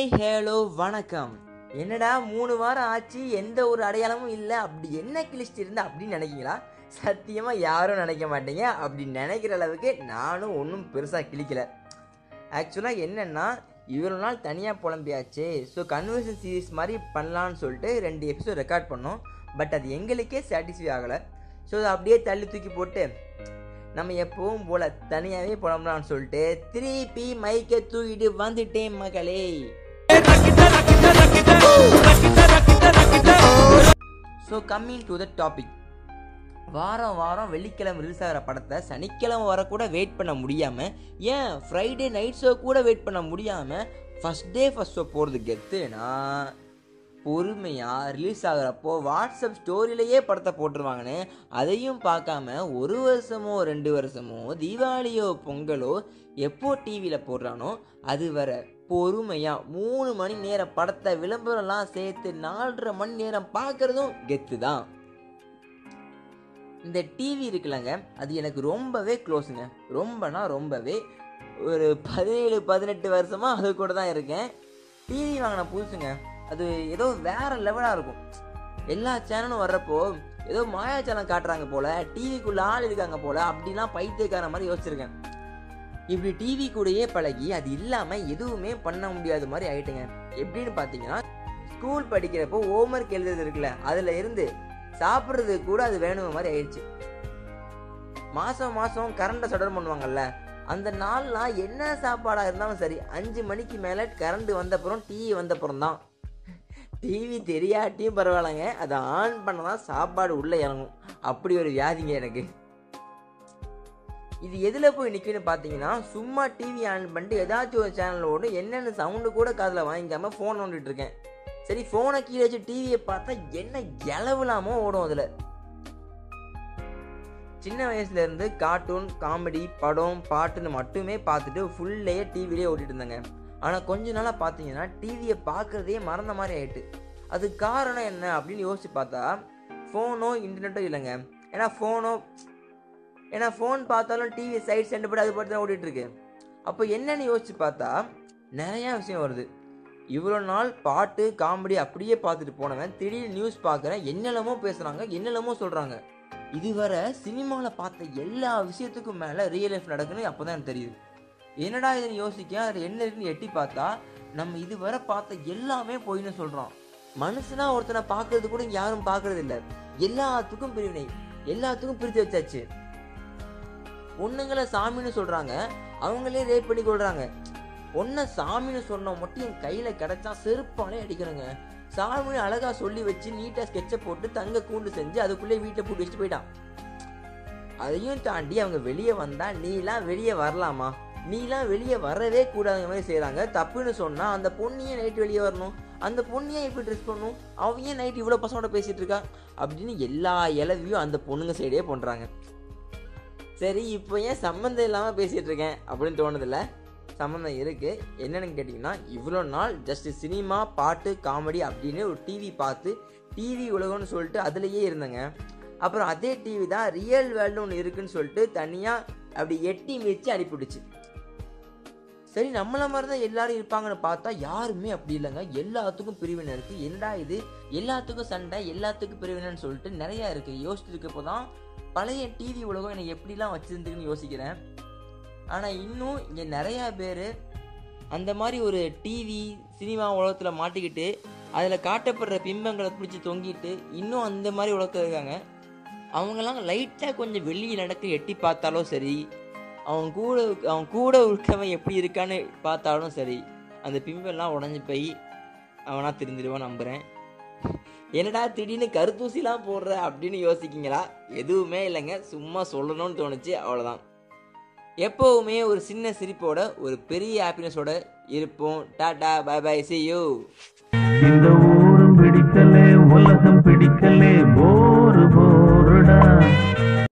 Hi hello வணக்கம். என்னடா மூணு வாரம் ஆச்சு எந்த ஒரு அடையாளமும் இல்லை அப்படி என்ன கிழிச்சிட்டு இருந்தா அப்படின்னு நினைக்கிறீங்களா? சத்தியமாக யாரும் நினைக்க மாட்டீங்க. அப்படி நினைக்கிற அளவுக்கு நானும் ஒன்றும் பெருசாக கிழிக்கல. ஆக்சுவலாக என்னென்னா இவ்வளோ நாள் தனியாக புலம்பியாச்சு. ஸோ கன்வர்சன் சீரீஸ் மாதிரி பண்ணலான்னு சொல்லிட்டு ரெண்டு எபிசோட் ரெக்கார்ட் பண்ணோம். பட் அது எங்களுக்கே சாட்டிஸ்ஃபை ஆகலை. ஸோ அதை அப்படியே தள்ளி தூக்கி போட்டு நம்ம எப்பவும் போல தனியாகவே புலம்பலான்னு சொல்லிட்டு திருப்பி மைக்கை தூக்கிட்டு வந்துட்டேன் மகளே. So coming to the topic வாரம் வாரம் வெள்ளிக்கிழமை ரிலீஸ் ஆகிற படத்தை சனிக்கிழமை வர கூட வெயிட் பண்ண முடியாமல் ஏன் ஃப்ரைடே நைட் ஷோ கூட வெயிட் பண்ண முடியாமல் ஃபஸ்ட் டே ஃபஸ்ட் ஷோ போகிறது கெத்துனா பொறுமையாக ரிலீஸ் ஆகிறப்போ வாட்ஸ்அப் ஸ்டோரியிலேயே படத்தை போட்டுருவாங்கன்னு அதையும் பார்க்காம ஒரு வருஷமோ ரெண்டு வருஷமோ தீபாவளியோ பொங்கலோ எப்போ டிவியில் போடுறானோ அது வர பொறுமையாக மூணு மணி நேரம் படத்தை விளம்பரம்லாம் சேர்த்து நாலரை மணி நேரம் பார்க்குறதும் கெத்து தான் இந்த டிவி இருக்குல்லங்க அது எனக்கு ரொம்பவே க்ளோஸுங்க ரொம்பனா ரொம்பவே ஒரு பதினேழு பதினெட்டு வருஷமாக அது கூட தான் இருக்கேன். டிவி வாங்கின புதுசுங்க அது ஏதோ வேற லெவலாக இருக்கும். எல்லா சேனலும் வர்றப்போ ஏதோ மாயாச்சலம் காட்டுறாங்க போல டிவிக்குள்ள ஆள் இருக்காங்க போல அப்படிலாம் பைத்தியக்கார மாதிரி யோசிச்சிருக்கேன். இப்படி டிவி கூடயே பழகி அது இல்லாமல் எதுவுமே பண்ண முடியாத மாதிரி ஆயிட்டுங்க. எப்படின்னு பார்த்தீங்கன்னா ஸ்கூல் படிக்கிறப்போ ஹோம்ஒர்க் எழுதுறது இருக்குல்ல அதில் இருந்து சாப்பிட்றது கூட அது வேணும் மாதிரி ஆயிடுச்சு. மாதம் மாதம் கரண்ட்டை சடர் பண்ணுவாங்கல்ல அந்த நாள்லாம் என்ன சாப்பாடாக இருந்தாலும் சரி அஞ்சு மணிக்கு மேலே கரண்ட் வந்தப்புறம் டிவி வந்தப்புறம் தான். டிவி தெரியாட்டியும் பரவாயில்லைங்க அதை ஆன் பண்ண தான் சாப்பாடு உள்ளே இறங்கும். அப்படி ஒரு வியாதிங்க எனக்கு. இது எதில் போய் நிற்குன்னு பார்த்தீங்கன்னா சும்மா டிவி ஆன் பண்ணிட்டு ஏதாச்சும் ஒரு சேனல் ஓடும் என்னென்ன சவுண்டு கூட காதில் வாங்கிக்காமல் ஃபோன் நோண்டிட்டு இருக்கேன். சரி ஃபோனை கீழே வச்சு டிவியை பார்த்தா என்ன இளவுலாமோ ஓடும் அதில். சின்ன வயசுலேருந்து கார்ட்டூன் காமெடி படம் பாட்டுன்னு மட்டுமே பார்த்துட்டு ஃபுல்லையே டிவிலே ஓட்டிகிட்டு இருந்தாங்க. ஆனால் கொஞ்ச நாளாக பார்த்தீங்கன்னா டிவியை பார்க்குறதே மறந்த மாதிரி ஆயிட்டு. அது காரணம் என்ன அப்படின்னு யோசிச்சு பார்த்தா ஃபோனோ இன்டர்நெட்டோ இல்லைங்க. ஏன்னா ஃபோனோ ஏன்னா ஃபோன் பார்த்தாலும் டிவி சைட் சென்ட் போட்டு அது போட்டு தான் ஓடிட்டுருக்கு. அப்போ என்னென்னு யோசிச்சு பார்த்தா நிறையா விஷயம் வருது. இவ்வளோ நாள் பாட்டு காமெடி அப்படியே பார்த்துட்டு போனவன் திடீர்னு நியூஸ் பார்க்குறேன் என்னெல்லாமோ பேசுகிறாங்க என்னெல்லாமோ சொல்கிறாங்க இதுவரை சினிமாவில் பார்த்த எல்லா விஷயத்துக்கும் மேலே ரியல் லைஃப் நடக்குன்னு அப்போ தான் எனக்கு தெரியுது. என்னடா இதுன்னு யோசிக்க அதில் என்ன இருக்குன்னு எட்டி பார்த்தா நம்ம இதுவரை பார்த்த எல்லாமே போயின்னு சொல்கிறோம் மனுஷனா ஒருத்தனை பார்க்கறது கூட யாரும் பார்க்கறது இல்லை. எல்லாத்துக்கும் பிரிவினை எல்லாத்துக்கும் பிரித்து வச்சாச்சு. பொண்ணுங்களை சாமின்னு சொல்கிறாங்க அவங்களே ரேப் பண்ணி கொள்கிறாங்க ஒன்றை சாமின்னு சொன்ன மட்டும் என் கையில் கிடைச்சா செருப்பாலே அடிக்கிறேங்க. சாமின்னு அழகாக சொல்லி வச்சு நீட்டாக ஸ்கெட்சை போட்டு தங்க கூண்டு செஞ்சு அதுக்குள்ளே வீட்டை பூட்டி வச்சுட்டு போயிட்டான். அதையும் தாண்டி அவங்க வெளியே வந்தால் நீலாம் வெளியே வரலாமா? நீலாம் வெளியே வரவே கூடாத மாதிரி செய்கிறாங்க தப்புன்னு சொன்னால் அந்த பொண்ணையே நைட்டு வெளியே வரணும்? அந்த பொண்ணையே எப்படி ட்ரெஸ் பண்ணணும்? அவன் ஏன் நைட் இவ்வளோ பசங்களோட பேசிகிட்டு இருக்கா? அப்படின்னு எல்லா இலவியும் அந்த பொண்ணுங்க சைடே பண்ணுறாங்க சரி இப்போ ஏன் சம்மந்தம் இல்லாமல் பேசிகிட்டு இருக்கேன் அப்படின்னு தோணுதில்ல? சம்மந்தம் இருக்குது என்னென்னு கேட்டிங்கன்னா இவ்வளோ நாள் ஜஸ்ட்டு சினிமா பாட்டு காமெடி அப்படின்னு ஒரு டிவி பார்த்து டிவி உலகம்னு சொல்லிட்டு அதுலேயே இருந்தேங்க. அப்புறம் அதே டிவி தான் ரியல் வேர்ல்டு ஒன்று இருக்குன்னு சொல்லிட்டு தனியாக அப்படி எட்டி மிதித்து அனுப்பிவிடுச்சு சரி நம்மள மாதிரி தான் எல்லாரும் இருப்பாங்கன்னு பார்த்தா யாருமே அப்படி இல்லைங்க. எல்லாத்துக்கும் பிரிவினை இருக்குது என்னடா இது? எல்லாத்துக்கும் சண்டை எல்லாத்துக்கும் பிரிவினைன்னு சொல்லிட்டு நிறையா இருக்குது யோசிச்சுட்டு இருக்கப்போ தான் பழைய டிவி உலகம் எனக்கு எப்படிலாம் வச்சுருந்துக்குன்னு யோசிக்கிறேன். ஆனால் இன்னும் இங்கே நிறையா பேர் அந்த மாதிரி ஒரு டிவி சினிமா உலகத்தில் மாட்டிக்கிட்டு அதில் காட்டப்படுற பிம்பங்களை பிடிச்சி தொங்கிட்டு இன்னும் அந்த மாதிரி உலகத்தில் இருக்காங்க. அவங்கெல்லாம் லைட்டாக கொஞ்சம் வெளியே நடக்க எட்டி பார்த்தாலும் சரி அவன் கூட அவன் கூட இருக்கவன் எப்படி இருக்கான்னு பார்த்தாலும் சரி அந்த பிம்பெல்லாம் உடஞ்சி போய் அவனாக திருந்திடுவான் நம்புகிறேன் என்னடா திடீர்னு கருத்தூசிலாம் போடுற அப்படின்னு யோசிக்கிங்களா? எதுவுமே இல்லைங்க. சும்மா சொல்லணும்னு தோணுச்சு. அவ்வளோதான் எப்போவுமே ஒரு சின்ன சிரிப்போட ஒரு பெரிய ஹாப்பினஸோட இருப்போம். Tata bye bye see you இந்த ஊரும் பிடிக்கலே உலகம் பிடிக்கலே போரு போருடா.